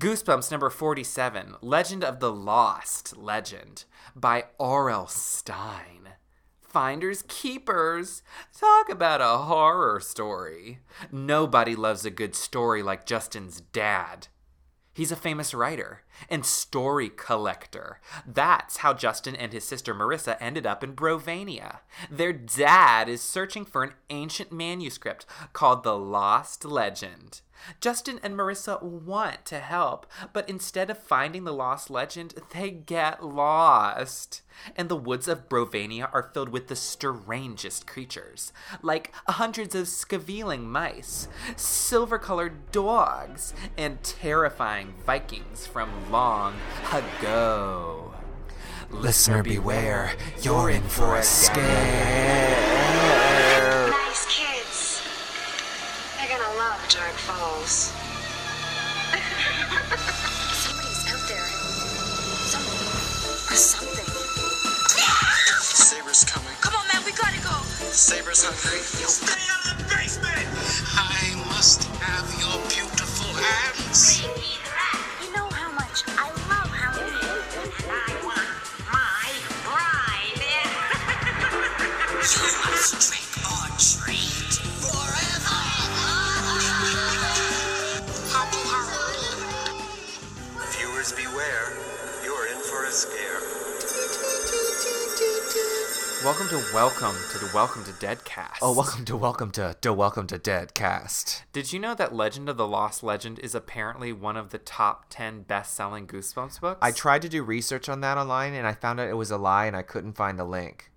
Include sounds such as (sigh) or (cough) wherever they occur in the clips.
Goosebumps number 47 Legend of the Lost Legend by R.L. Stine. Finders Keepers. Talk about a horror story. Nobody loves a good story like Justin's dad. He's a famous writer and story collector. That's how Justin and his sister Marissa ended up in Brovania. Their dad is searching for an ancient manuscript called The Lost Legend. Justin and Marissa want to help, but instead of finding the lost legend, they get lost. And the woods of Brovania are filled with the strangest creatures, like hundreds of scaveling mice, silver colored dogs, and terrifying Vikings from long ago. Listener beware, you're in for a scare. Nice kids. They're gonna love Dark Somebody's out there. Somebody. Or something. Saber's coming. Come on, man, we gotta go. Saber's hungry. Stay out of the basement! I must have your beautiful hands. You know how much I love Halloween. I want my bride. You must trick Welcome to Welcome to the Welcome to Deadcast. Oh, welcome to welcome to to welcome to Deadcast. Did you know that Legend of the Lost Legend is apparently one of the top 10 best selling Goosebumps books? I tried to do research on that online and I found out it was a lie and I couldn't find the link.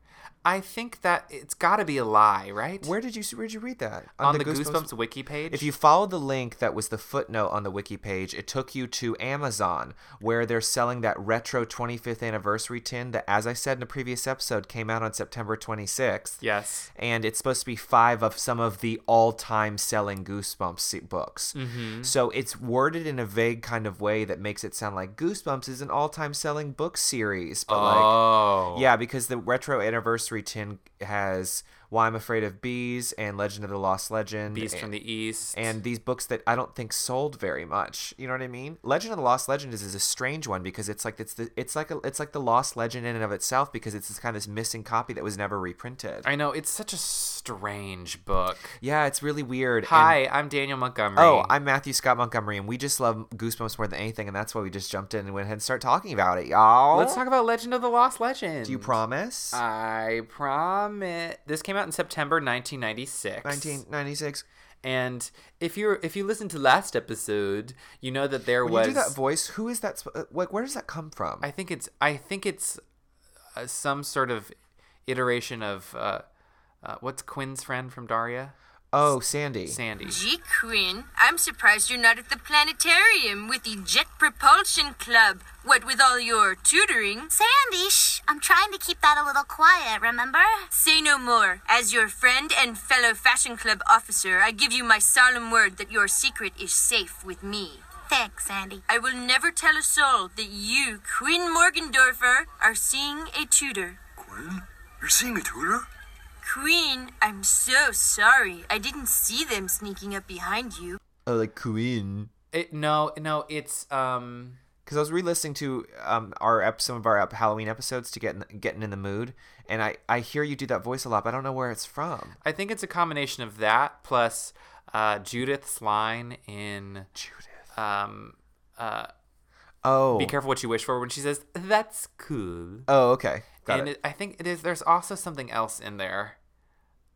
I think that it's got to be a lie, right? Where did you where did you read that? on, the, Goosebumps, wiki page? If you follow the link that was the footnote on the wiki page, it took you to Amazon where they're selling that retro 25th anniversary tin that as I said in a previous episode came out on September 26th. yes. and it's supposed to be five of some of the all-time selling Goosebumps books. Mm-hmm. So it's worded in a vague kind of way that makes it sound like Goosebumps is an all-time selling book series, but like Oh. yeah, because the retro anniversary tin has Why I'm Afraid of Bees and Legend of the Lost Legend. Beast and, from the East. and these books that I don't think sold very much. You know what I mean? Legend of the Lost Legend is, is a strange one because it's like it's the it's like a, it's like the Lost Legend in and of itself because it's this kind of this missing copy that was never reprinted. I know, it's such a strange book. Yeah, it's really weird. and- Hi, I'm Daniel Montgomery. oh, I'm Matthew Scott Montgomery, and we just love Goosebumps more than anything, and that's why we just jumped in and went ahead and started talking about it, y'all. Let's talk about Legend of the Lost Legend. Do you promise? I promise. This came out in September 1996. 1996. And if you if you listen to last episode, you know that there When was you do that voice, who is that? uh, Like, where does that come from? I think it's I think it's uh, some sort of iteration of uh, uh, what's Quinn's friend from Daria? Oh, Sandy. Sandy. Gee, Quinn, I'm surprised you're not at the planetarium with the Jet Propulsion Club. What with all your tutoring? Sandy, shh. I'm trying to keep that a little quiet, remember? Say no more. As your friend and fellow Fashion Club officer, I give you my solemn word that your secret is safe with me. Thanks, Sandy. I will never tell a soul that you, Quinn Morgendorffer, are seeing a tutor. Quinn? You're seeing a tutor? Queen, I'm so sorry. I didn't see them sneaking up behind you. Oh, like Queen. It, no, no, it's um because I was re-listening to um our ep- some of our ep- Halloween episodes to get in, getting in the mood, and I I hear you do that voice a lot, but I don't know where it's from. I think it's a combination of that plus uh, Judith's line in Judith. um uh Oh. be careful what you wish for when she says that's cool. Oh, okay. Got and it. it, I think it is. There's also something else in there.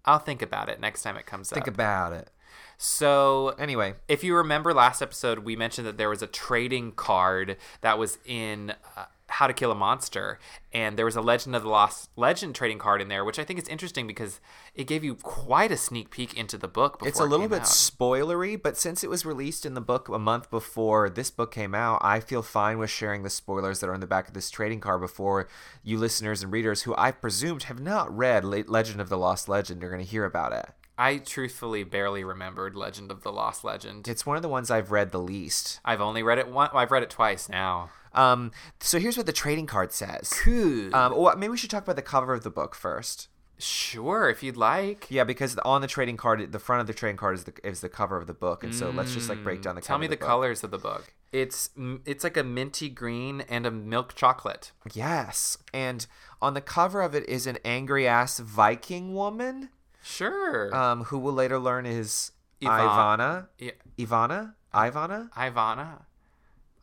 I'll think about it next time it comes Think up. Think about it. so Anyway, if you remember last episode, we mentioned that there was a trading card that was in uh, How to Kill a Monster, and there was a Legend of the Lost Legend trading card in there, which I think is interesting because it gave you quite a sneak peek into the book. Before it's a it little bit out. spoilery, but since it was released in the book a month before this book came out, I feel fine with sharing the spoilers that are on the back of this trading card before you listeners and readers who I presumed have not read Legend of the Lost Legend are going to hear about it. I truthfully barely remembered Legend of the Lost Legend. It's one of the ones I've read the least. I've only read it one. I've read it twice now. Um, so here's what the trading card says. Cool. Um, well, maybe we should talk about the cover of the book first. Sure, if you'd like. Yeah, because on the trading card, the front of the trading card is the is the cover of the book, and so let's just like break down the. Mm, Tell me the, the colors of the book. It's mm, it's like a minty green and a milk chocolate. Yes, and on the cover of it is an angry ass Viking woman, Sure. um, who we'll later learn is Ivan- Ivana. yeah, Ivana. Ivana. Ivana.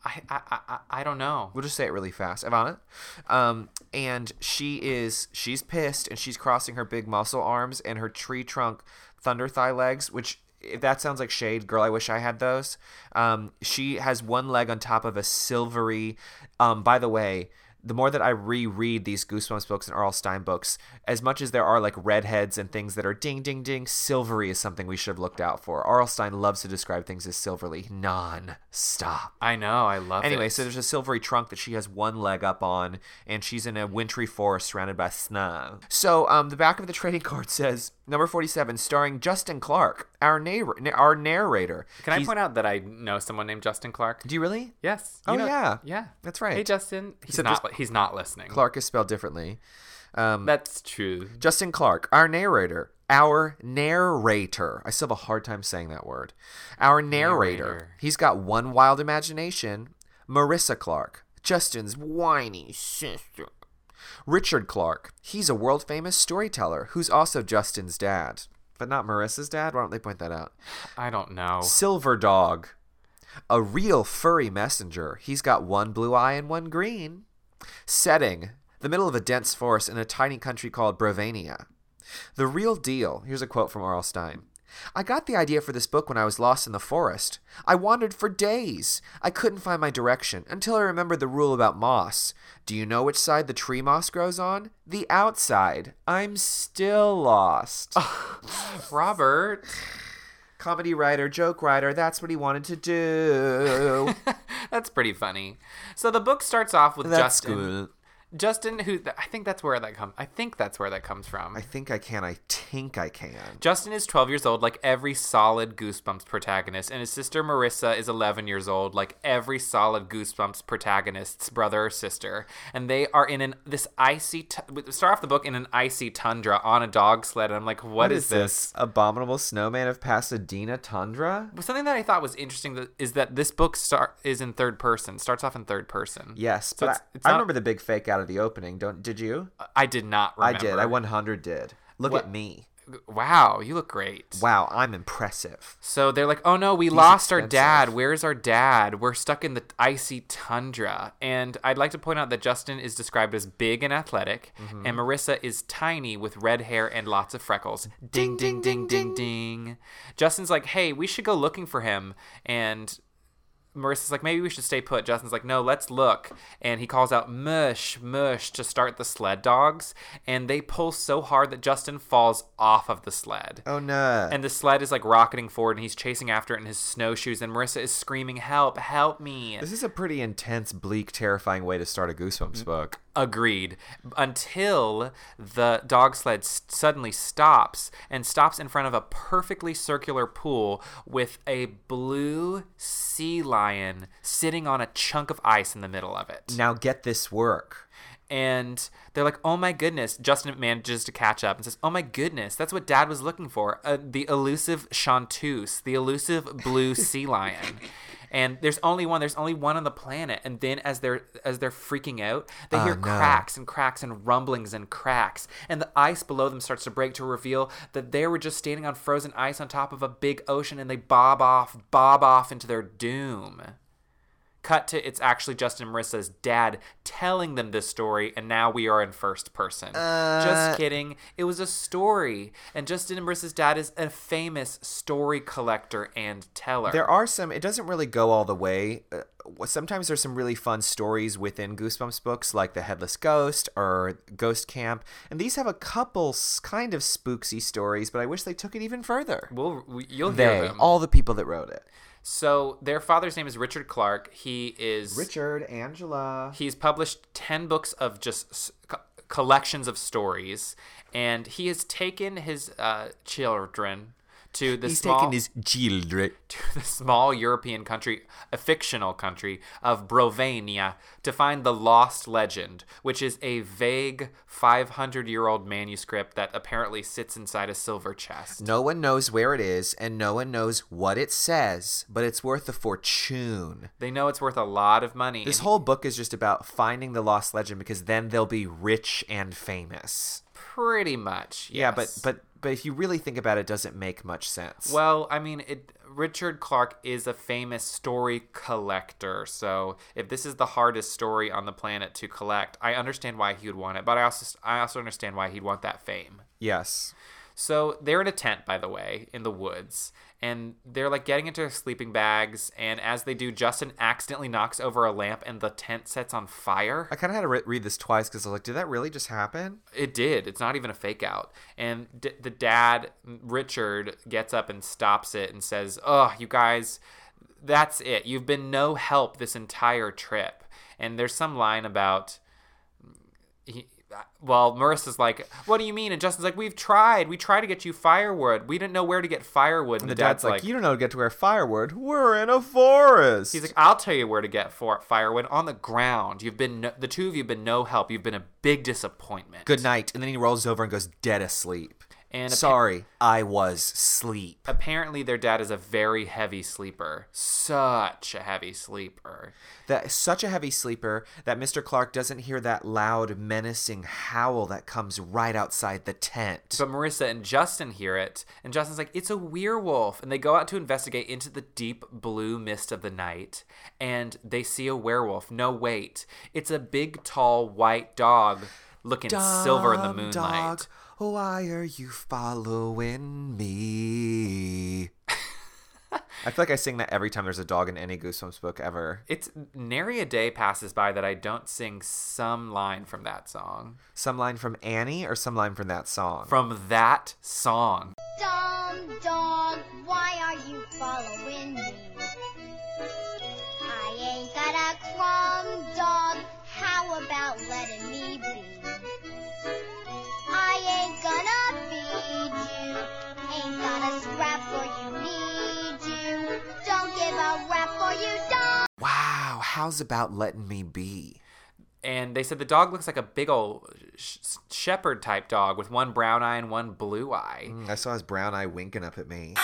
I, I I I- I don't know. We'll just say it really fast, Ivana. Um, and she is she's pissed, and she's crossing her big muscle arms and her tree trunk thunder thigh legs, which. If that sounds like shade, girl, I wish I had those. Um, she has one leg on top of a silvery. Um, by the way, the more that I reread these Goosebumps books and R.L. Stine books, as much as there are like redheads and things that are ding, ding, ding, silvery is something we should have looked out for. R.L. Stine loves to describe things as silverly, non-stop. I know. I love it. Anyway, it. so there's a silvery trunk that she has one leg up on, and she's in a wintry forest surrounded by snow. So, um, the back of the trading card says number 47, starring Justin Clark, our neighbor, our narrator. Can I point out that I know someone named Justin Clark? Do you really? Yes. Oh, know- yeah. Yeah. That's right. Hey Justin. He's not he's not listening. Clark is spelled differently. Um, That's true. Justin Clark, our narrator. Our narrator. I still have a hard time saying that word. Our narrator. Narrator. He's got one wild imagination. Marissa Clark, Justin's whiny sister. Richard Clark. He's a world famous storyteller who's also Justin's dad. But not Marissa's dad? Why don't they point that out? I don't know. Silver Dog. A real furry messenger. He's got one blue eye and one green. Setting. The middle of a dense forest in a tiny country called Brovania. The real deal. Here's a quote from R.L. Stine. I got the idea for this book when I was lost in the forest. I wandered for days. I couldn't find my direction until I remembered the rule about moss. Do you know which side the tree moss grows on? The outside. I'm still lost. (laughs) Robert. Comedy writer, joke writer, that's what he wanted to do. (laughs) That's pretty funny. So the book starts off with That's Justin. Justin, who I think that's where that comes. I think that's where that comes from. I think I can. I think I can. Justin is 12 years old, like every solid Goosebumps protagonist, and his sister Marissa is 11 years old, like every solid Goosebumps protagonist's brother or sister. And they are in an this icy. T- start off the book in an icy tundra on a dog sled, and I'm like, what is, this? Abominable Snowman of Pasadena Tundra? But Something that I thought was interesting is that this book start is in third person. Starts off in third person. Yes, So but it's- I, it's I remember the big fake out of the opening. Don't did you? I did not. Remember. I did. I 100 did. Look What- at me. Wow, you look great. Wow, I'm impressive. So they're like, "Oh no, we lost our dad. Where's our dad? We're stuck in the icy tundra." And I'd like to point out that Justin is described as big and athletic, Mm-hmm. and Marissa is tiny with red hair and lots of freckles. Ding ding ding ding ding. Justin's like, "Hey, we should go looking for him." And Marissa's like, maybe we should stay put. Justin's like, no, let's look. And he calls out, mush, mush, to start the sled dogs. And they pull so hard that Justin falls off of the sled. Oh no. And the sled is like rocketing forward, and he's chasing after it in his snowshoes. And Marissa is screaming, "Help! Help me!" this is a pretty intense, bleak, terrifying way to start a Goosebumps mm. book. Agreed. Until the dog sled s- suddenly stops and stops in front of a perfectly circular pool with a blue sea lion sitting on a chunk of ice in the middle of it. Now get this work. and they're like, "Oh my goodness!" Justin manages to catch up and says, "Oh my goodness, that's what Dad was looking for: uh, the elusive chanteuse, the elusive blue sea lion." And there's only one. There's only one on the planet. And then, as they're as they're freaking out, they hear ah, no. cracks and cracks and rumblings and cracks, and the ice below them starts to break to reveal that they were just standing on frozen ice on top of a big ocean, and they bob off, bob off into their doom cut to it's actually Justin Marissa's dad telling them this story, and now we are in first person. Just kidding. It was a story, and Justin and Marissa's dad is a famous story collector and teller. There are some. It doesn't really go all the way. Uh, sometimes there's some really fun stories within Goosebumps books, like the Headless Ghost or Ghost Camp, and these have a couple kind of spooksy stories. But I wish they took it even further. We'll, you'll hear They, them. all the people that wrote it, so their father's name is Richard Clark. He is Richard, Angela. He's published 10 books of just co- collections of stories, and he has taken his uh, children to the He's small taking his children. to the small European country, a fictional country of Brovania, to find the lost legend, which is a vague 500 year old manuscript that apparently sits inside a silver chest. No one knows where it is, and no one knows what it says, but it's worth a fortune. They know it's worth a lot of money. This whole book is just about finding the lost legend because then they'll be rich and famous. pretty much. Yeah, but but but if you really think about it, it doesn't make much sense. Well, I mean, it. Richard Clark is a famous story collector, so if this is the hardest story on the planet to collect, I understand why he would want it. But I also I also understand why he'd want that fame. yes. So they're in a tent, by the way, in the woods, and they're like getting into their sleeping bags. And as they do, Justin accidentally knocks over a lamp, and the tent sets on fire. I kind of had to re- read this twice because I was like, did that really just happen? It did. It's not even a fake out. And d- the dad, Richard, gets up and stops it and says, "Oh, you guys, that's it. You've been no help this entire trip." And there's some line about. He, well, Marissa's like, "What do you mean?" And Justin's like, "We've tried. We tried to get you firewood. We didn't know where to get firewood." And, And the dad's, like, like, you don't know to get to where firewood. We're in a forest. He's like, I'll tell you where to get for firewood on the ground. You've been no, the two of you have been no help. You've been a big disappointment. good night. And then he rolls over and goes dead asleep. And appa- Sorry, I was sleep. apparently their dad is a very heavy sleeper. Such a heavy sleeper. That such a heavy sleeper that Mr. Clark doesn't hear that loud, menacing howl that comes right outside the tent. But Marissa and Justin hear it, and Justin's like, "It's a werewolf." And they go out to investigate into the deep blue mist of the night, and they see a werewolf. No, wait, it's a big, tall, white dog looking silver in the moonlight. Dog, why are you following me? (laughs) I feel like I sing that every time there's a dog in any Goosebumps book ever. It's nary a day passes by that I don't sing some line from that song. Some line from Annie or some line from that song? From that song. Dumb dog, how's about letting me be? And they said the dog looks like a big old sh- shepherd type dog with one brown eye and one blue eye. Mm, I saw his brown eye winking up at me.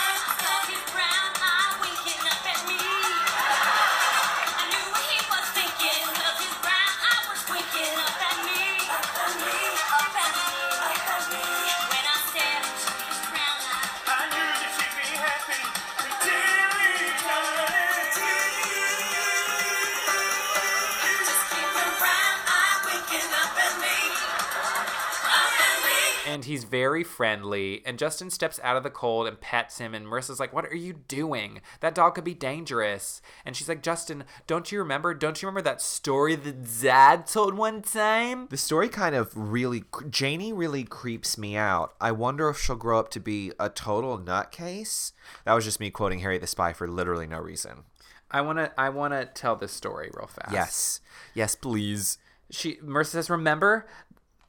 Very friendly. And Justin steps out of the cold and pets him. And Marissa's like, What are you doing? That dog could be dangerous. And she's like, Justin, don't you remember? Don't you remember that story that Dad told one time? The story kind of really, Janie really creeps me out. I wonder if she'll grow up to be a total nutcase. That was just me quoting Harriet the Spy for literally no reason. I wanna I wanna tell this story real fast. Yes. Yes, please. she Marissa says, "Remember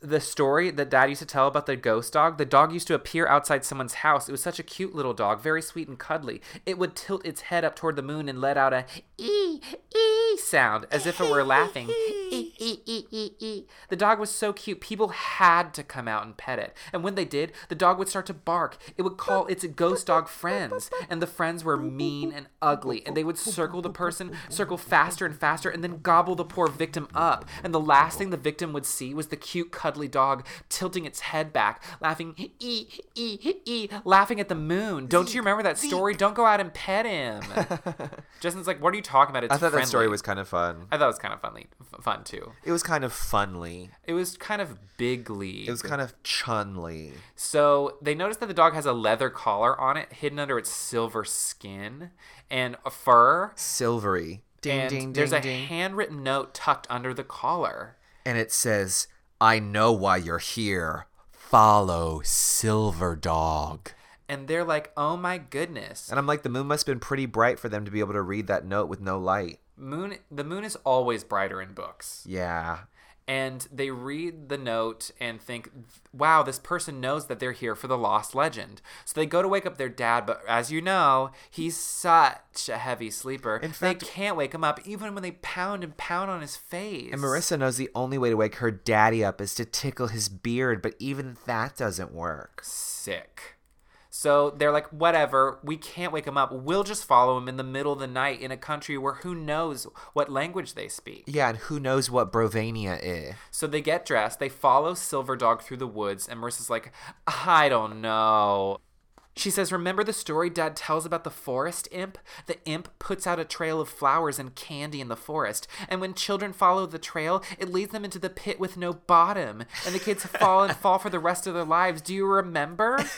the story that Dad used to tell about the ghost dog? The dog used to appear outside someone's house. It was such a cute little dog, very sweet and cuddly. It would tilt its head up toward the moon and let out a ee ee sound as if it were laughing. (laughs) Ee ee ee ee ee. The dog was so cute. People had to come out and pet it. And when they did, the dog would start to bark. It would call its ghost dog friends, and the friends were mean and ugly. And they would circle the person, circle faster and faster, and then gobble the poor victim up. And the last thing the victim would see was the cute, cuddly dog tilting its head back, laughing, ee, ee, ee, laughing at the moon. Don't you remember that story? Don't go out and pet him. (laughs) Justin's like, what are you talking about? It's I thought that story was kind of fun. I thought it was kind of funny, f- fun too. It was kind of funly. It was kind of bigly. It was kind of chunly. So they notice that the dog has a leather collar on it, hidden under its silver skin and a fur. Silvery. Ding, and ding, there's ding, a handwritten note tucked under the collar. and it says, I know why you're here. Follow Silver Dog. And they're like, "Oh my goodness!" And I'm like, the moon must have been pretty bright for them to be able to read that note with no light. Moon. The moon is always brighter in books. Yeah. And they read the note and think, wow, this person knows that they're here for the lost legend. So they go to wake up their dad, but as you know, he's such a heavy sleeper. In they can't wake him up even when they pound and pound on his face. And Marissa knows the only way to wake her daddy up is to tickle his beard, but even that doesn't work. sick. So they're like, whatever, we can't wake him up. We'll just follow him in the middle of the night in a country where who knows what language they speak. Yeah, and who knows what Brovania is? So they get dressed, they follow Silver Dog through the woods, and Marissa's like, I don't know. She says, Remember the story Dad tells about the forest imp? The imp puts out a trail of flowers and candy in the forest, and when children follow the trail, it leads them into the pit with no bottom, and the kids fall and (laughs) fall for the rest of their lives. Do you remember? (laughs)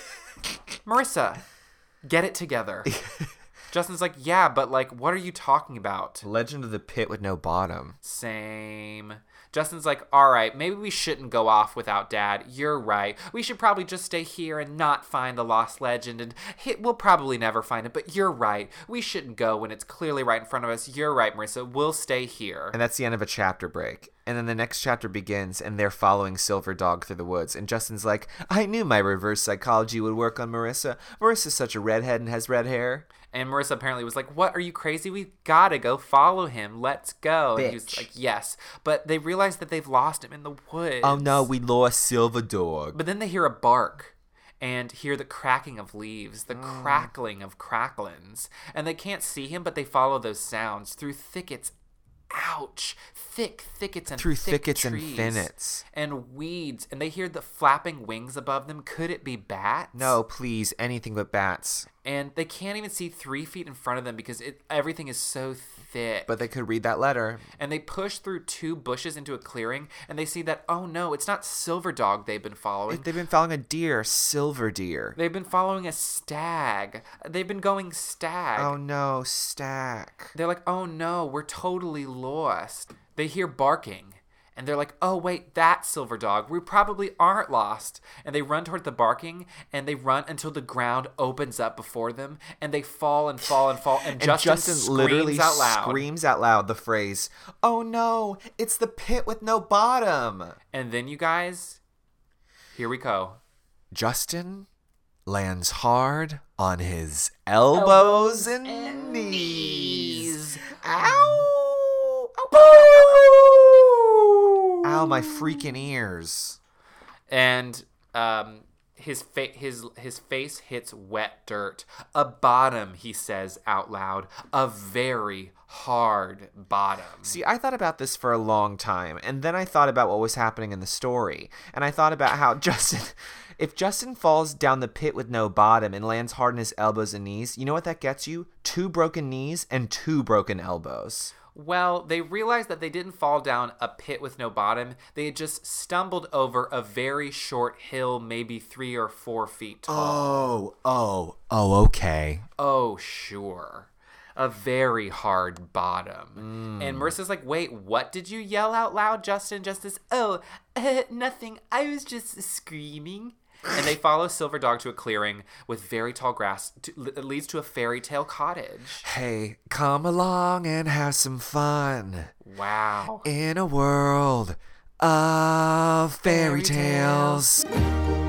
Marissa, get it together. (laughs) Justin's like, Yeah, but like, what are you talking about? Legend of the Pit with no bottom. Same. Justin's like, all right, maybe we shouldn't go off without Dad. You're right. We should probably just stay here and not find the lost legend, and hit, we'll probably never find it. But you're right. We shouldn't go when it's clearly right in front of us. You're right, Marissa. We'll stay here. And that's the end of a chapter break. And then the next chapter begins, and they're following Silver Dog through the woods. And Justin's like, I knew my reverse psychology would work on Marissa. Marissa's such a redhead and has red hair. And Marissa apparently was like, What? Are you crazy? We've gotta go follow him. Let's go. And he was like, Yes. But they realize that they've lost him in the woods. Oh no, we lost Silver Dog. But then they hear a bark and hear the cracking of leaves, Mm. the crackling of cracklins. And they can't see him, but they follow those sounds through thickets. Ouch! Thick thickets and Through thick thickets and trees thinnets. and weeds, and they hear the flapping wings above them. Could it be bats? No, please, anything but bats. And they can't even see three feet in front of them because it everything is so thick. But they could read that letter. and they push through two bushes into a clearing, and they see that oh no, it's not Silver Dog they've been following. They've been following a deer, Silver Deer. They've been following a stag. They've been going stag. Oh no, stag. They're like, oh no, we're totally lost. They hear barking. And they're like, oh, wait, that Silver Dog. We probably aren't lost. And they run toward the barking and they run until the ground opens up before them and they fall and fall and fall. And, And Justin, Justin, screams literally out loud. screams out loud the phrase, "Oh no, it's the pit with no bottom." And then, you guys, here we go. Justin lands hard on his elbows, and, knees. Ow! Ow! Ow, my freaking ears. and um, his fa- his his face hits wet dirt. A bottom, he says out loud. A very hard bottom. See, I thought about this for a long time, and then I thought about what was happening in the story, and I thought about how (laughs) Justin. If Justin falls down the pit with no bottom and lands hard on his elbows and knees, you know what that gets you? Two broken knees and two broken elbows. Well, they realized that they didn't fall down a pit with no bottom. They had just stumbled over a very short hill, maybe three or four feet tall. Oh, oh, oh, okay. Oh, sure. A very hard bottom. And Marissa's like, wait, what did you yell out loud, Justin? Justice, oh, uh, (laughs) nothing. I was just screaming. And they follow Silver Dog to a clearing with very tall grass. To, it leads to a fairy tale cottage. Hey, come along and have some fun Wow. in a world of fairy tales. Hey,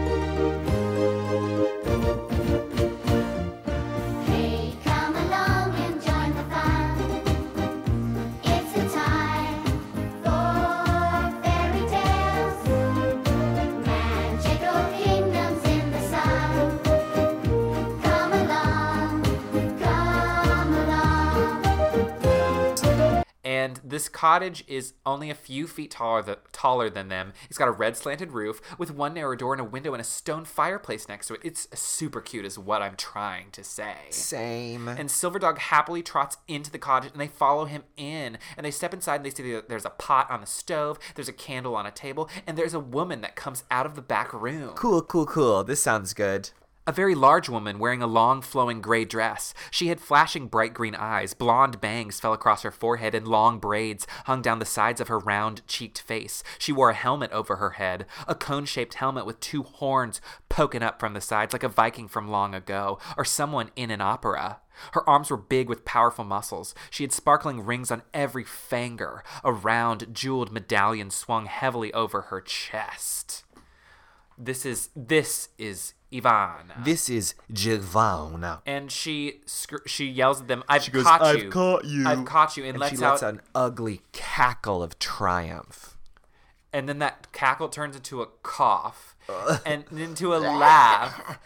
And this cottage is only a few feet taller, th- taller than them. It's got a red slanted roof with one narrow door and a window and a stone fireplace next to it. It's super cute, is what I'm trying to say. Same. And Silver Dog happily trots into the cottage and they follow him in. And they step inside and they see that there's a pot on the stove, there's a candle on a table, and there's a woman that comes out of the back room. Cool, cool, cool. This sounds good. A very large woman wearing a long, flowing gray dress. She had flashing bright green eyes, blonde bangs fell across her forehead, and long braids hung down the sides of her round cheeked face. She wore a helmet over her head, a cone shaped helmet with two horns poking up from the sides like a Viking from long ago, or someone in an opera. Her arms were big with powerful muscles. She had sparkling rings on every finger. A round, jeweled medallion swung heavily over her chest. This is this is Ivana. This is Giovanna. and she sc- she yells at them, "I've She goes, caught "I've you! caught you!" I've caught you!" And, And lets she lets out, out an ugly cackle of triumph. and then that cackle turns into a cough, (laughs) and into a laugh.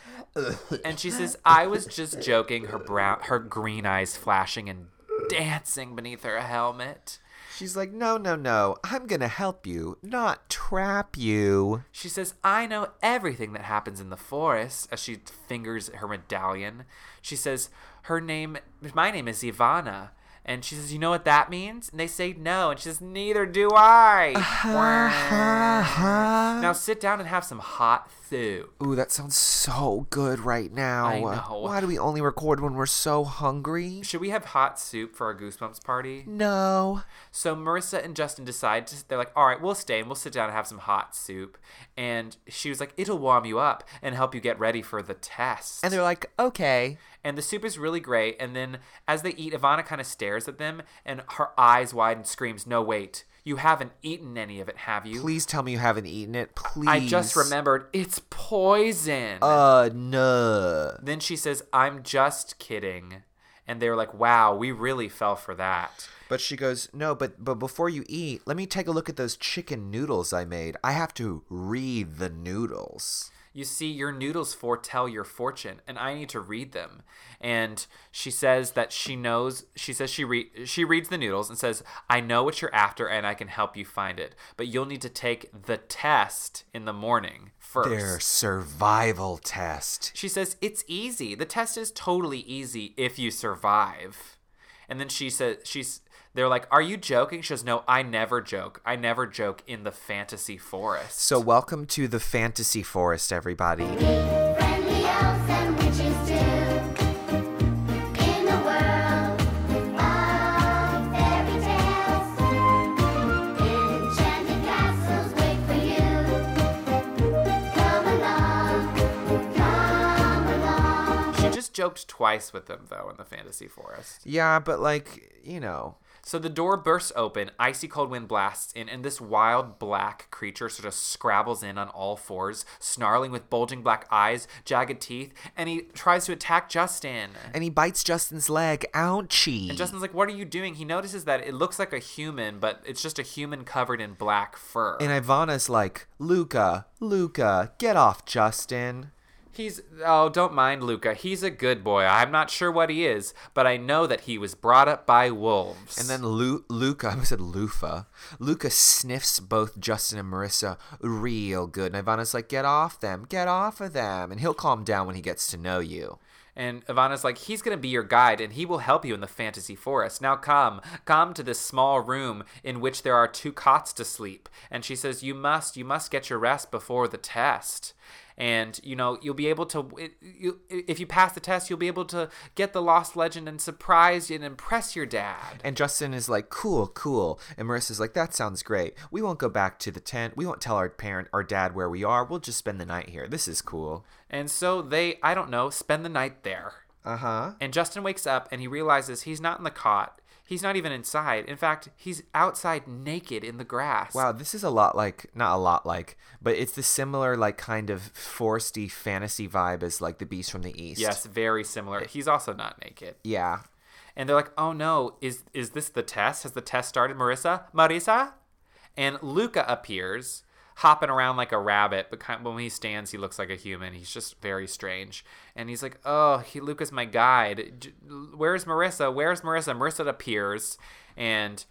and she says, "I was just joking." Her brown, her green eyes flashing and dancing beneath her helmet. She's like, no, no, no. I'm going to help you, not trap you. She says, I know everything that happens in the forest as she fingers her medallion. She says, Her name, my name is Ivana. And she says, You know what that means? And they say no. And she says, Neither do I. (laughs) Uh-huh, uh-huh. now sit down and have some hot soup. Ooh, that sounds so good right now. I know. Why do we only record when we're so hungry? Should we have hot soup for our Goosebumps party? No. So Marissa and Justin decide to, they're like, all right, we'll stay and we'll sit down and have some hot soup. And she was like, it'll warm you up and help you get ready for the test. And they're like, okay. And the soup is really great. And then as they eat, Ivana kind of stares at them, and her eyes widen, screams, "No, wait! You haven't eaten any of it, have you?" Please tell me you haven't eaten it. Please. I just remembered it's poison. Uh, no. then she says, "I'm just kidding," and they're like, "Wow, we really fell for that." But she goes, no, but but before you eat, let me take a look at those chicken noodles I made. I have to read the noodles. You see, your noodles foretell your fortune, and I need to read them. And she says that she knows. She says she re- she reads the noodles and says, "I know what you're after, and I can help you find it. But you'll need to take the test in the morning first. Their survival test. She says it's easy. The test is totally easy if you survive. And then she says she's. They're like, "Are you joking?" She says, "No, I never joke. I never joke in the fantasy forest." So welcome to the fantasy forest, everybody. Friendly elves and witches too. In the world of fairy tales, enchanted castles wait for you. Come along, come along. she just joked twice with them though in the fantasy forest. Yeah, but like, you know, So the door bursts open, icy cold wind blasts in, and this wild black creature sort of scrabbles in on all fours, snarling with bulging black eyes, jagged teeth, and he tries to attack Justin. and he bites Justin's leg. Ouchie. And Justin's like, What are you doing? He notices that it looks like a human, but it's just a human covered in black fur. and Ivana's like, Luca, Luca, get off, Justin. He's oh, don't mind Luca. He's a good boy. I'm not sure what he is, but I know that he was brought up by wolves. And then Lu- Luca, (laughs) I said Lufa. Luca sniffs both Justin and Marissa real good. And Ivana's like, get off them, get off of them. And he'll calm down when he gets to know you. And Ivana's like, he's going to be your guide and he will help you in the fantasy forest. Now come, come to this small room in which there are two cots to sleep. And she says, you must, you must get your rest before the test. And, you know, you'll be able to, it, you, if you pass the test, you'll be able to get the lost legend and surprise and impress your dad. And Justin is like, cool, cool. And Marissa's like, that sounds great. We won't go back to the tent. We won't tell our parent, our dad where we are. We'll just spend the night here. This is cool. And so they, I don't know, spend the night there. Uh huh. And Justin wakes up and he realizes he's not in the cot. He's not even inside. In fact, he's outside naked in the grass. Wow, this is a lot like, not a lot like, but it's the similar, like, kind of foresty fantasy vibe as, like, the Beast from the East. Yes, very similar. He's also not naked. Yeah. And they're like, "Oh no, is is this the test? Has the test started, Marissa? Marissa?" And Luca appears, hopping around like a rabbit, but kind when he stands, he looks like a human. He's just very strange. And he's like, "Oh, he Luca's my guide. Where's Marissa? Where's Marissa?" Marissa appears, and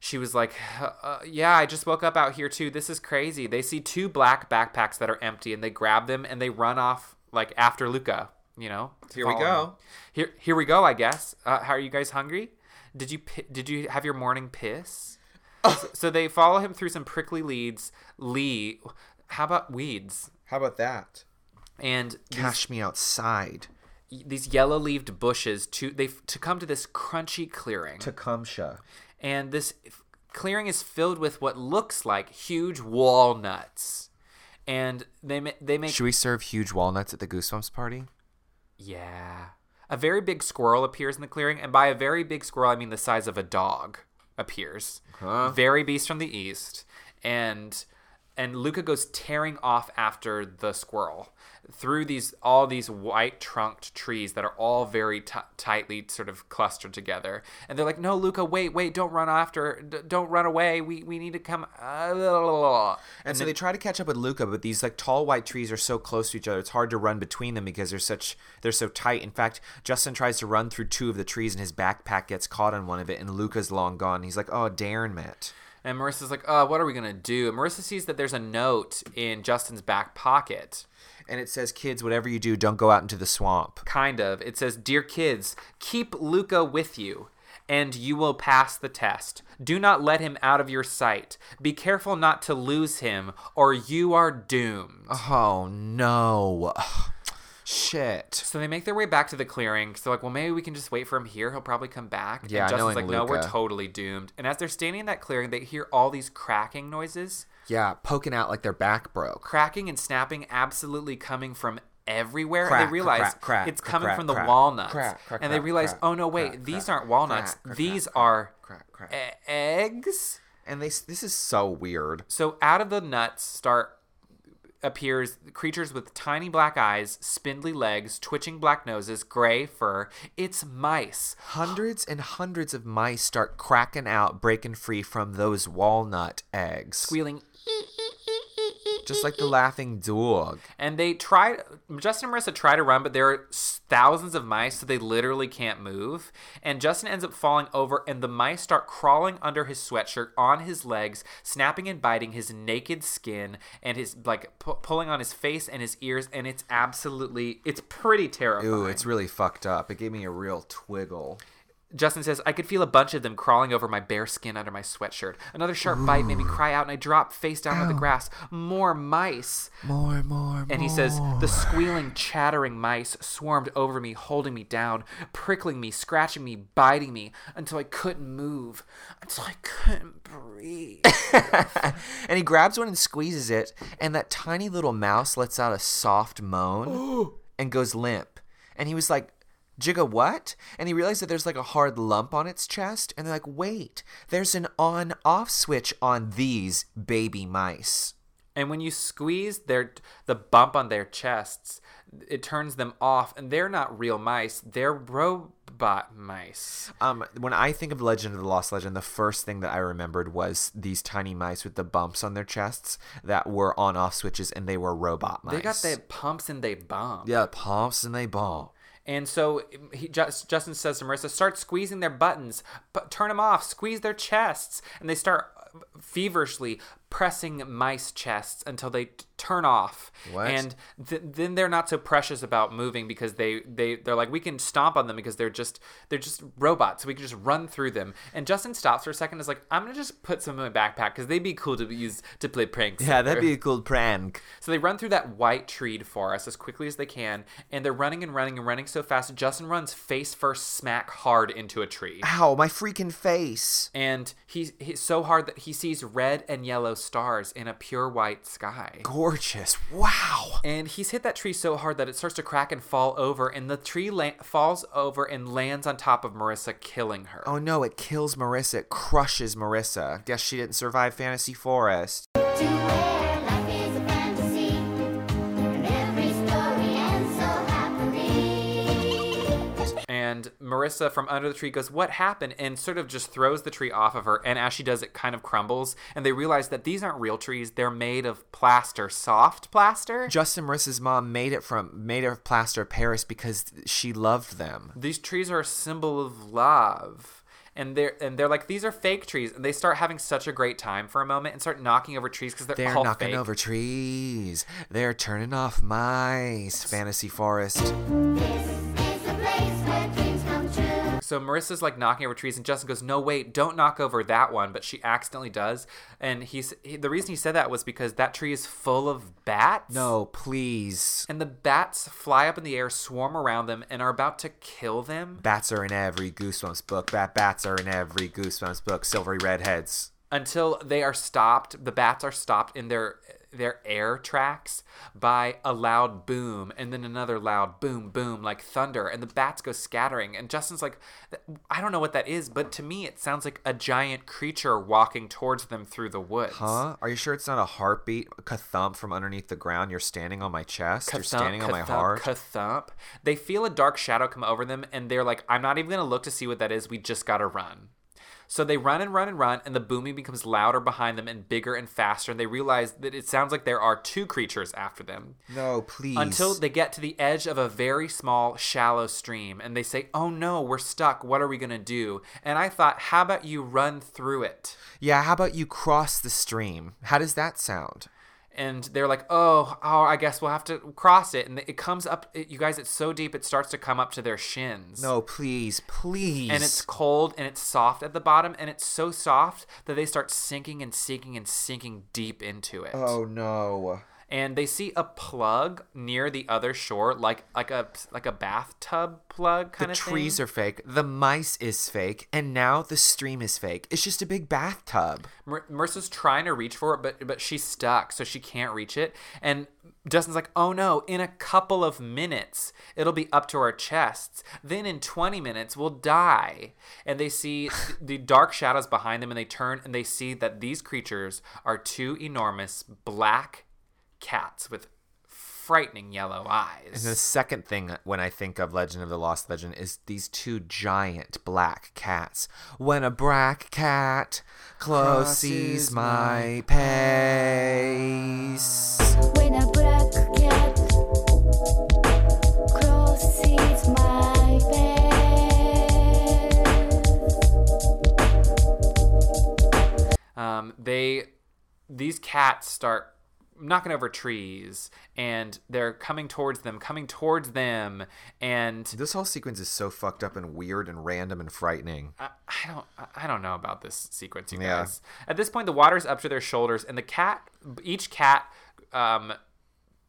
she was like, uh, "Yeah, I just woke up out here too. This is crazy." They see two black backpacks that are empty, and they grab them and they run off like after Luca. You know, Here we go. him. Here, here we go. I guess. Uh, how are you guys hungry? Did you did you have your morning piss? So, so they follow him through some prickly leads. Lee, how about weeds? How about that? And these, Cash me outside. these yellow-leaved bushes to they to come to this crunchy clearing. Tecumseh. and this clearing is filled with what looks like huge walnuts. And they they make Should we serve huge walnuts at the Goosebumps party? Yeah. A very big squirrel appears in the clearing, and by a very big squirrel, I mean the size of a dog appears. Very beast from the east, and and Luca goes tearing off after the squirrel through these all these white trunked trees that are all very t- tightly sort of clustered together. And they're like, "No, Luca, wait, wait, don't run after, d- don't run away. We we need to come." Uh, And, so they try to catch up with Luca, but these like tall white trees are so close to each other, it's hard to run between them because they're such they're so tight. In fact, Justin tries to run through two of the trees, and his backpack gets caught on one of it, and Luca's long gone. He's like, "Oh, Darren met." And Marissa's like, "Oh, what are we gonna do?" And Marissa sees that there's a note in Justin's back pocket. And it says, "Kids, whatever you do, don't go out into the swamp." Kind of. It says, "Dear kids, keep Luca with you." And you will pass the test. Do not let him out of your sight. Be careful not to lose him, or you are doomed. Oh no! Shit. So they make their way back to the clearing. So like, well, maybe we can just wait for him here. He'll probably come back. Yeah, and Justin's like, no, we're totally doomed. And as they're standing in that clearing, they hear all these cracking noises. Yeah, poking out like their back broke. cracking and snapping absolutely coming from everywhere Crack, and they realize crack, crack, it's coming crack, from the crack, walnuts crack, crack, and they realize crack, oh no wait crack, these crack, aren't walnuts these crack, are crack, crack. e- eggs And they this is so weird. so out of the nuts start appears creatures with tiny black eyes spindly legs twitching black noses gray fur it's mice Hundreds and hundreds of mice start cracking out, breaking free from those walnut eggs. squealing Just like the laughing dog. And they try, Justin and Marissa try to run, but there are thousands of mice, so they literally can't move. And Justin ends up falling over, and the mice start crawling under his sweatshirt, on his legs, snapping and biting his naked skin, and his, like, pu- pulling on his face and his ears, and it's absolutely, it's pretty terrifying. Ooh, it's really fucked up. It gave me a real twiggle. Justin says, I could feel a bunch of them crawling over my bare skin under my sweatshirt. Another sharp bite made me cry out, and I dropped face down on the grass. More mice. More, more, And he says, The squealing, chattering mice swarmed over me, holding me down, prickling me, scratching me, biting me, until I couldn't move, until I couldn't breathe. (laughs) and he grabs one and squeezes it, and that tiny little mouse lets out a soft moan (gasps) and goes limp. And he was like, Jigga, what? And he realized that there's like a hard lump on its chest, and they're like, wait, there's an on off switch on these baby mice. and when you squeeze their the bump on their chests, it turns them off, and they're not real mice, they're robot mice. Um, when I think of Legend of the Lost Legend, the first thing that I remembered was these tiny mice with the bumps on their chests that were on off switches, and they were robot mice. They got the pumps and they bump. yeah pumps and they bump. And so he, Just, Justin says to Marissa, start squeezing their buttons, but turn them off, squeeze their chests. And they start uh, feverishly pressing mice chests until they turn off. What? And th- then they're not so precious about moving because they, they, they're like, we can stomp on them because they're just, they're just robots. We can just run through them. And Justin stops for a second and is like, I'm going to just put some in my backpack because they'd be cool to use to play pranks. Yeah, that'd be a cool prank. So they run through that white treed forest as quickly as they can, and they're running and running and running so fast. Justin runs face first, smack hard into a tree, Ow, my freaking face. and he's, he's so hard that he sees red and yellow stars in a pure white sky. Gorgeous. Wow. And he's hit that tree so hard that it starts to crack and fall over, and the tree la- falls over and lands on top of Marissa, killing her. Oh no, it kills Marissa. It crushes Marissa. Guess she didn't survive Fantasy Forest. And Marissa from under the tree goes, What happened? And sort of just throws the tree off of her. And as she does, it kind of crumbles. And they realize that these aren't real trees. They're made of plaster, soft plaster. Justin Marissa's mom made it from made it of plaster of Paris because she loved them. These trees are a symbol of love. And they're and they're like these are fake trees, and they start having such a great time for a moment and start knocking over trees because they're, They're all knocking fake. over trees. They're turning off mice. Fantasy Forest. So Marissa's like knocking over trees, and Justin goes, "No, wait, don't knock over that one." But she accidentally does, and he's he, the reason he said that was because that tree is full of bats. No, please. and the bats fly up in the air, swarm around them, and are about to kill them Bats are in every Goosebumps book. Bat bats are in every Goosebumps book. Silvery redheads. until they are stopped. The bats are stopped in their their air tracks by a loud boom and then another loud boom boom like thunder and the bats go scattering and Justin's like I don't know what that is but to me it sounds like a giant creature walking towards them through the woods. Huh? Are you sure it's not a heartbeat? A thump from underneath the ground. You're standing on my chest. You're standing on my heart. ka-thump. They feel a dark shadow come over them, and they're like, "I'm not even gonna look to see what that is. We just gotta run." So they run and run and run, and the booming becomes louder behind them and bigger and faster. And they realize that it sounds like there are two creatures after them. no, please. Until they get to the edge of a very small, shallow stream, and they say, "Oh no, we're stuck. What are we gonna do?" And I thought, "How about you run through it?" Yeah, how about you cross the stream? How does that sound? And they're like, "Oh, oh, I guess we'll have to cross it." And it comes up, it, you guys. It's so deep, it starts to come up to their shins. No, please, please. and it's cold and it's soft at the bottom, and it's so soft that they start sinking and sinking and sinking deep into it. Oh no. And they see a plug near the other shore, like like a like a bathtub plug The kind of the trees thing. are fake. The mice is fake, and now the stream is fake. It's just a big bathtub. Marissa's trying to reach for it, but but she's stuck, so she can't reach it. And Justin's like, "Oh no! In a couple of minutes, it'll be up to our chests. Then in 20 minutes, we'll die." And they see (laughs) the dark shadows behind them, and they turn and they see that these creatures are two enormous black cats with frightening yellow eyes. And the second thing when I think of Legend of the Lost Legend is these two giant black cats. When a black cat crosses my pace. When a black cat crosses my path. um, they these cats start knocking over trees and they're coming towards them coming towards them and This whole sequence is so fucked up and weird and random and frightening. I, I don't I don't know about this sequence you Yeah. guys at this point the water's up to their shoulders and the cat each cat um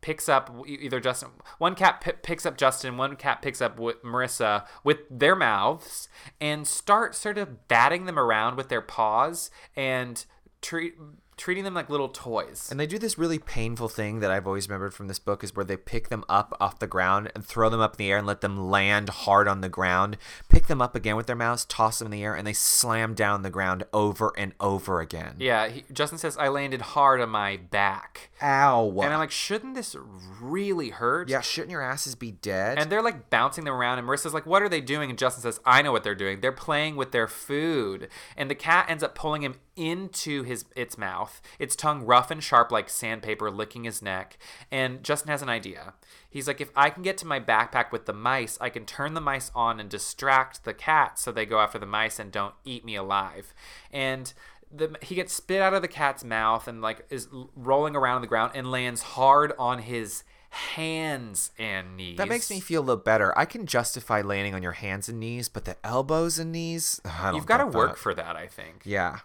picks up either Justin one cat p- picks up Justin one cat picks up Marissa with their mouths and start sort of batting them around with their paws and treat treating them like little toys And they do this really painful thing that I've always remembered from this book is where they pick them up off the ground and throw them up in the air and let them land hard on the ground, pick them up again with their mouths, toss them in the air, and they slam down the ground over and over again. Yeah, he, Justin says I landed hard on my back, Ow. and I'm like, shouldn't this really hurt? yeah, shouldn't your asses be dead? And they're like bouncing them around, and Marissa's like, "What are they doing?" And Justin says, "I know what they're doing. They're playing with their food." And the cat ends up pulling him into his its mouth, its tongue rough and sharp like sandpaper, licking his neck. And Justin has an idea. He's like, "If I can get to my backpack with the mice, I can turn the mice on and distract the cats so they go after the mice and don't eat me alive." And the, he gets spit out of the cat's mouth and like is rolling around on the ground and lands hard on his hands and knees. that makes me feel a little better. I can justify landing on your hands and knees, but the elbows and knees, I don't you've got to work for that, I think. Yeah.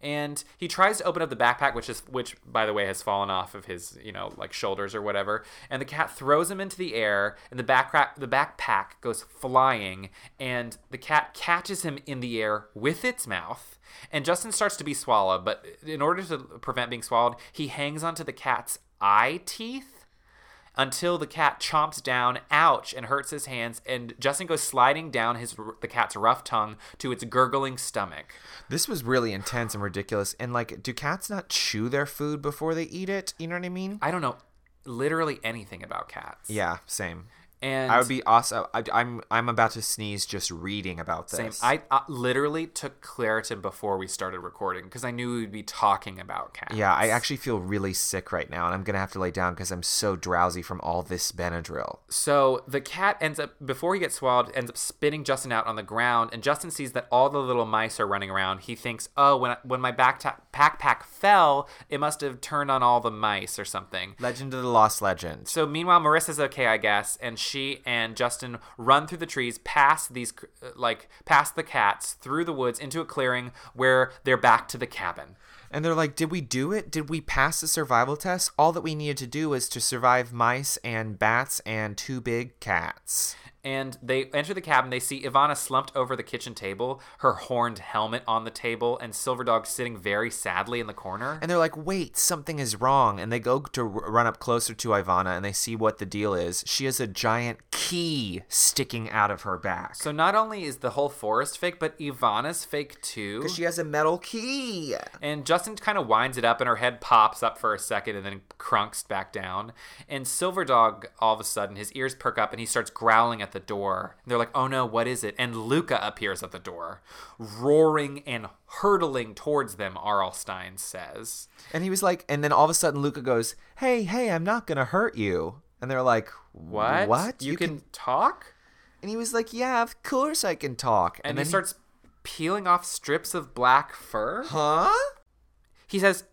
And he tries to open up the backpack, which is which, by the way, has fallen off of his, you know, like shoulders or whatever. And the cat throws him into the air, and the backpack the backpack goes flying, and the cat catches him in the air with its mouth. And Justin starts to be swallowed, but in order to prevent being swallowed, he hangs onto the cat's eye teeth until the cat chomps down, ouch, and hurts his hands, and Justin goes sliding down his the cat's rough tongue to its gurgling stomach. This was really intense and ridiculous. And like, do cats not chew their food before they eat it? You know what I mean? I don't know literally anything about cats. Yeah, same. And I would be awesome. I, I'm I'm about to sneeze just reading about same. this. I, I literally took Claritin before we started recording because I knew we'd be talking about cats. yeah, I actually feel really sick right now, and I'm gonna have to lay down because I'm so drowsy from all this Benadryl. So the cat ends up before he gets swallowed, ends up spitting Justin out on the ground, and Justin sees that all the little mice are running around. He thinks, "Oh, when I, when my backpack fell, it must have turned on all the mice or something." Legend of the Lost Legend. So meanwhile, Marissa's okay, I guess, and she and Justin run through the trees, past these, uh, like, past the cats, through the woods, into a clearing where they're back to the cabin. And they're like, Did we do it? Did we pass the survival test? All that we needed to do was to survive mice and bats and two big cats. And they enter the cabin. They see Ivana slumped over the kitchen table, her horned helmet on the table, and Silver Dog sitting very sadly in the corner. And they're like, wait, something is wrong. And they go to r- run up closer to Ivana and they see what the deal is. She has a giant key sticking out of her back. So not only is the whole forest fake, but Ivana's fake too. Because she has a metal key. And Justin kind of winds it up, and her head pops up for a second and then crunks back down. And Silver Dog, all of a sudden, his ears perk up and he starts growling at the door. And they're like, oh no, what is it? And Luca appears at the door, roaring and hurtling towards them, R.L. Stine says. And he was like, and then all of a sudden Luca goes, hey, hey, I'm not going to hurt you. And they're like, What? What? You, can, talk? And he was like, yeah, of course I can talk. And, then he starts peeling off strips of black fur. Huh? He says,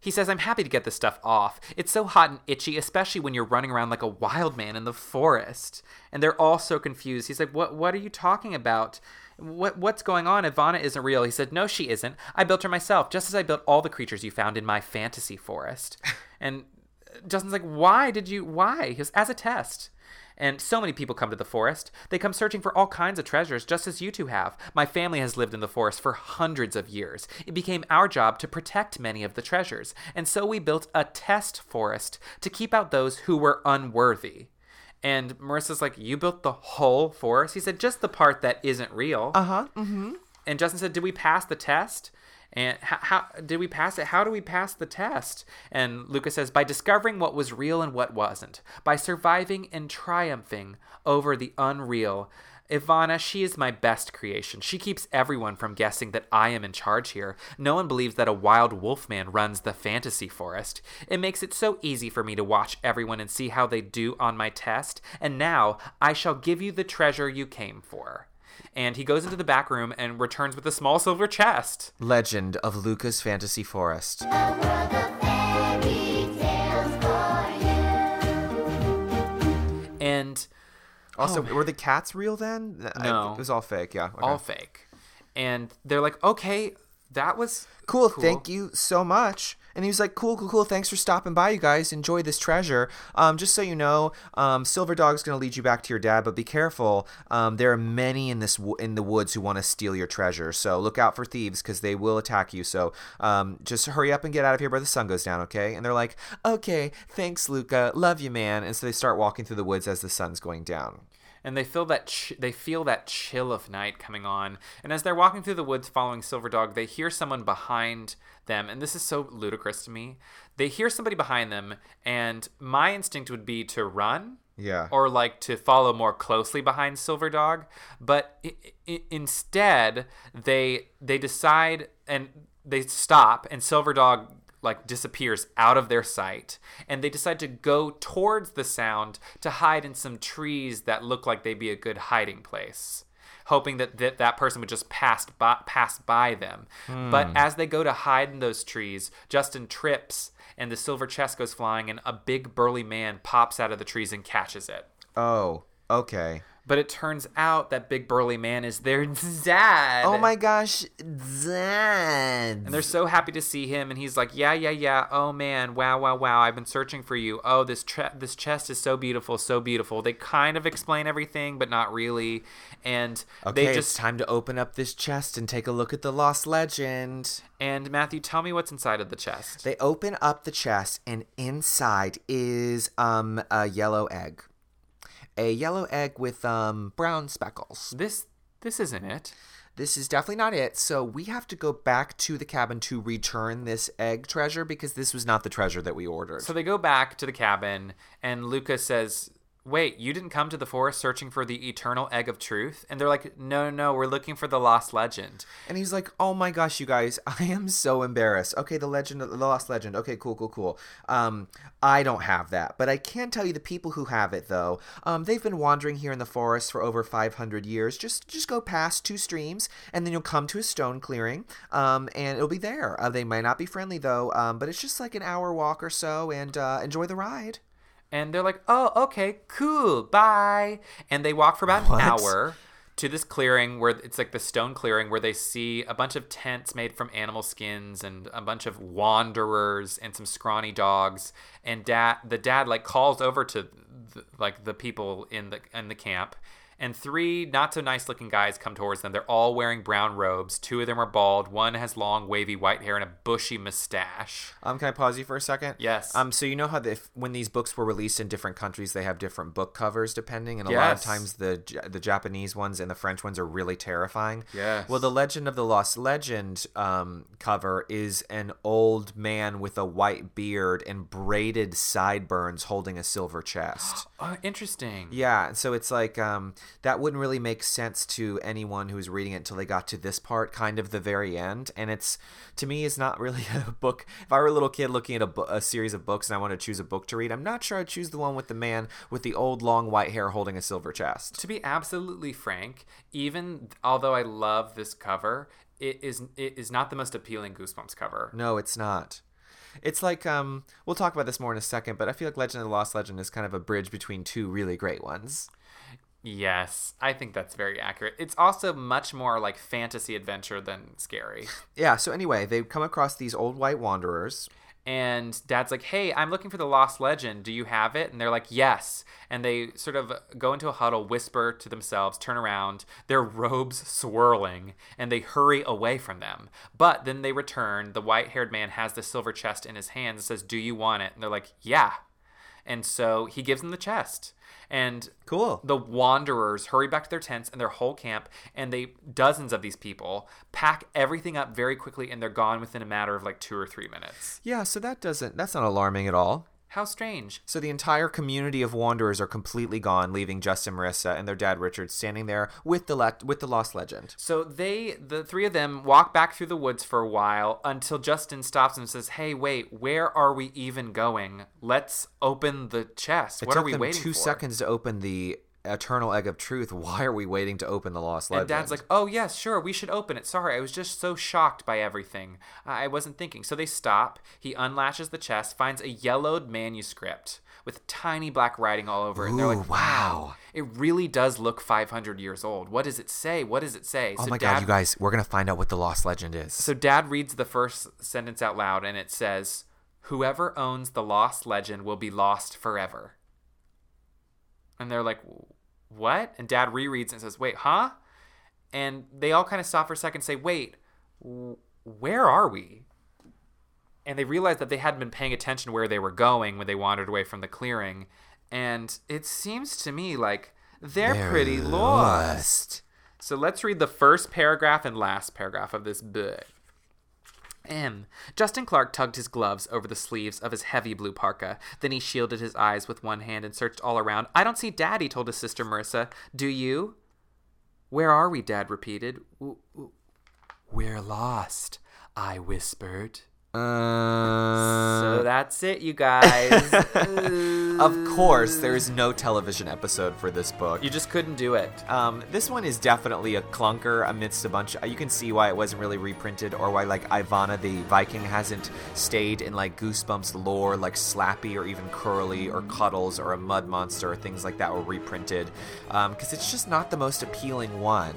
he says, I'm happy to get this stuff off. It's so hot and itchy, especially when you're running around like a wild man in the forest. And they're all so confused. He's like, What what are you talking about? What what's going on? Ivana isn't real. He said, No, she isn't. I built her myself, just as I built all the creatures you found in my fantasy forest. (laughs) and Justin's like, Why did you why? He goes, As a test. And so many people come to the forest. They come searching for all kinds of treasures, just as you two have. My family has lived in the forest for hundreds of years. It became our job to protect many of the treasures, and so we built a test forest to keep out those who were unworthy. And Marissa's like, You built the whole forest? He said, Just the part that isn't real. Uh huh. Mm-hmm. And Justin said, "Did we pass the test?" And how, how did we pass it? How do we pass the test? And Luca says, "By discovering what was real and what wasn't, by surviving and triumphing over the unreal." Ivana, she is my best creation. She keeps everyone from guessing that I am in charge here. No one believes that a wild wolfman runs the fantasy forest. It makes it so easy for me to watch everyone and see how they do on my test. And now I shall give you the treasure you came for and he goes into the back room and returns with a small silver chest. Legend of Luca's Fantasy Forest. And Also, oh. were the cats real then? I- No. it was all fake. Yeah. okay. all fake. And they're like, okay, that was cool, Thank you so much. And he was like, cool, cool, cool. Thanks for stopping by, you guys. Enjoy this treasure. Um, just so you know, um, Silver Dog's gonna lead you back to your dad, but be careful. Um, there are many in this w- in the woods who want to steal your treasure. So look out for thieves because they will attack you. So um, just hurry up and get out of here before the sun goes down, okay? And they're like, okay, thanks, Luca. Love you, man. And so they start walking through the woods as the sun's going down. and they feel that ch- they feel that chill of night coming on. And as they're walking through the woods following Silver Dog, they hear someone behind them, and this is so ludicrous to me. They hear somebody behind them, and my instinct would be to run. Yeah. Or like to follow more closely behind Silver Dog, but I- I- instead they they decide and they stop, and Silver Dog like disappears out of their sight and they decide to go towards the sound to hide in some trees that look like they'd be a good hiding place hoping that that, that person would just pass by, pass by them. Hmm. But as they go to hide in those trees justin trips and the silver chest goes flying and a big burly man pops out of the trees and catches it. Oh, okay. But it turns out that big burly man is their (laughs) dad Oh my gosh, Dad. And they're so happy to see him, and he's like, "Yeah, yeah, yeah. Oh man, wow, wow, wow. I've been searching for you. Oh, this tre- this chest is so beautiful, so beautiful." They kind of explain everything, but not really. And Okay, they it's just time to open up this chest and take a look at the lost legend. and Matthew, tell me what's inside of the chest. They open up the chest, and inside is um a yellow egg, a yellow egg with um brown speckles. This this isn't it. This is definitely not it. So we have to go back to the cabin to return this egg treasure because this was not the treasure that we ordered. So they go back to the cabin, and Luca says, Wait, you didn't come to the forest searching for the eternal egg of truth? And they're like, No, no, we're looking for the lost legend. And he's like, "Oh my gosh, you guys, (laughs) I am so embarrassed." Okay, the legend, the lost legend. Okay, cool, cool, cool. Um, I don't have that, but I can tell you the people who have it though. Um, they've been wandering here in the forest for over 500 years. Just, just go past two streams, and then you'll come to a stone clearing. Um, and it'll be there. Uh, they might not be friendly though. Um, but it's just like an hour walk or so, and uh, enjoy the ride. And they're like, oh, okay, cool, bye. And they walk for about What? an hour to this clearing where it's like the stone clearing where they see a bunch of tents made from animal skins and a bunch of wanderers and some scrawny dogs. And dad, the dad like calls over to the, like the people in the in the camp. And three not so nice looking guys come towards them. They're all wearing brown robes. Two of them are bald. One has long, wavy white hair and a bushy mustache. Um, can I pause you for a second? Yes. Um, so you know how the, when these books were released in different countries, they have different book covers depending, and a lot of times the the Japanese ones and the French ones are really terrifying. Yes. Well, the Legend of the Lost Legend um, cover is an old man with a white beard and braided sideburns holding a silver chest. Oh, (gasps) interesting. Yeah, so it's like um, that wouldn't really make sense to anyone who's reading it until they got to this part, kind of the very end. And it's to me, is not really (laughs) a book. If I were a little kid looking at a, bu- a series of books and I want to choose a book to read, I'm not sure I'd choose the one with the man with the old long white hair holding a silver chest. To be absolutely frank, even although I love this cover, it is it is not the most appealing Goosebumps cover. No, it's not. It's like um, we'll talk about this more in a second, but I feel like Legend of the Lost Legend is kind of a bridge between two really great ones. Yes, I think that's very accurate. It's also much more like fantasy adventure than scary. (laughs) Yeah. So anyway, they come across these old white wanderers. And dad's like, "Hey, I'm looking for the lost legend. Do you have it?" And they're like, "Yes." And they sort of go into a huddle, whisper to themselves, turn around, their robes swirling, and they hurry away from them. But then they return. The white-haired man has the silver chest in his hands and says, "Do you want it?" And they're like, "Yeah." And so he gives them the chest. And Cool. the wanderers hurry back to their tents and their whole camp, and they dozens of these people pack everything up very quickly, and they're gone within a matter of like two or three minutes. Yeah. So that doesn't. That's not alarming at all. How strange. So the entire community of wanderers are completely gone, leaving Justin, Marissa, and their dad Richard standing there with the le- with the lost legend. So they, the three of them, walk back through the woods for a while until Justin stops and says, "Hey, wait, where are we even going? Let's open the chest. It what took are we them waiting two for?" seconds to open the eternal egg of truth. Why are we waiting to open the lost legend? And Dad's like, "Oh yes, sure, we should open it. Sorry, I was just so shocked by everything. I wasn't thinking." So they stop. He unlatches the chest, finds a yellowed manuscript with tiny black writing all over it. And they're like, wow. it really does look 500 years old. What does it say? What does it say?" oh So my Dad- god, you guys, we're gonna find out what the lost legend is. So Dad reads the first sentence out loud, and it says, "Whoever owns the lost legend will be lost forever." And they're like, "What?" And Dad rereads and says, "Wait, huh?" And they all kind of stop for a second, and say, "Wait, w- where are we?" And they realize that they hadn't been paying attention where they were going when they wandered away from the clearing. And it seems to me like they're, They're pretty lost. So let's read the first paragraph and last paragraph of this book. M. Justin Clark tugged his gloves over the sleeves of his heavy blue parka. Then he shielded his eyes with one hand and searched all around. I don't see Dad, he told his sister Marissa. Do you? Where are we? Dad repeated. "W- w- We're lost, I whispered. Uh, so that's it, you guys. (laughs) of course, there is no television episode for this book. you just couldn't do it. Um, this one is definitely a clunker amidst a bunch. You can see why it wasn't really reprinted, or why like Ivana the Viking hasn't stayed in like Goosebumps lore, like Slappy or even Curly or Cuddles or a Mud Monster or things like that were reprinted, because it's just not the most appealing one.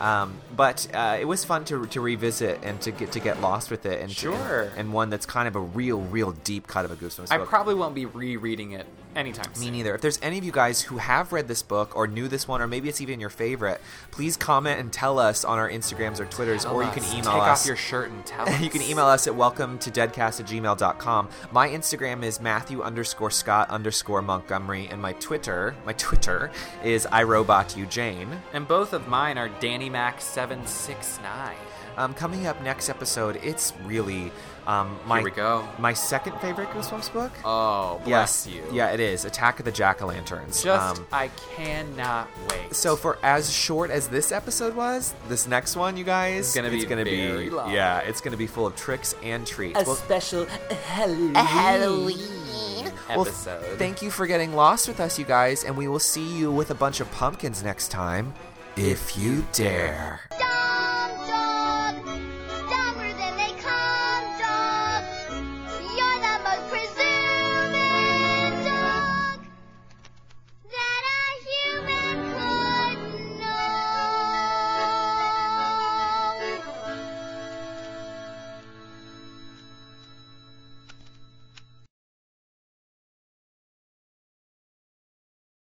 Um, but uh, it was fun to, to revisit and to get to get lost with it, and to- Sure. And one that's kind of a real, real deep cut of a Goosebumps. I book. probably won't be rereading it anytime Me soon. neither. If there's any of you guys who have read this book or knew this one, or maybe it's even your favorite, please comment and tell us on our Instagrams or Twitters, or you can Us. email Take us. off your shirt and tell us. (laughs) you can email us at welcome to deadcast at gmail.com. My Instagram is Matthew underscore Scott underscore Montgomery, and my Twitter, my Twitter is iRobotUJane. And both of mine are Danny Mac seven six nine. Um, coming up next episode, it's really um, my Here we go. my second favorite Goosebumps book. Oh, bless yes, you. Yeah, it is Attack of the Jack o' Lanterns. Just Um, I cannot wait. So for as short as this episode was, this next one, you guys, It's gonna be gonna very be long. yeah, it's gonna be full of tricks and treats. Well, special Halloween, Halloween. well, episode. thank you for getting lost with us, you guys, and we will see you with a bunch of pumpkins next time, if you dare.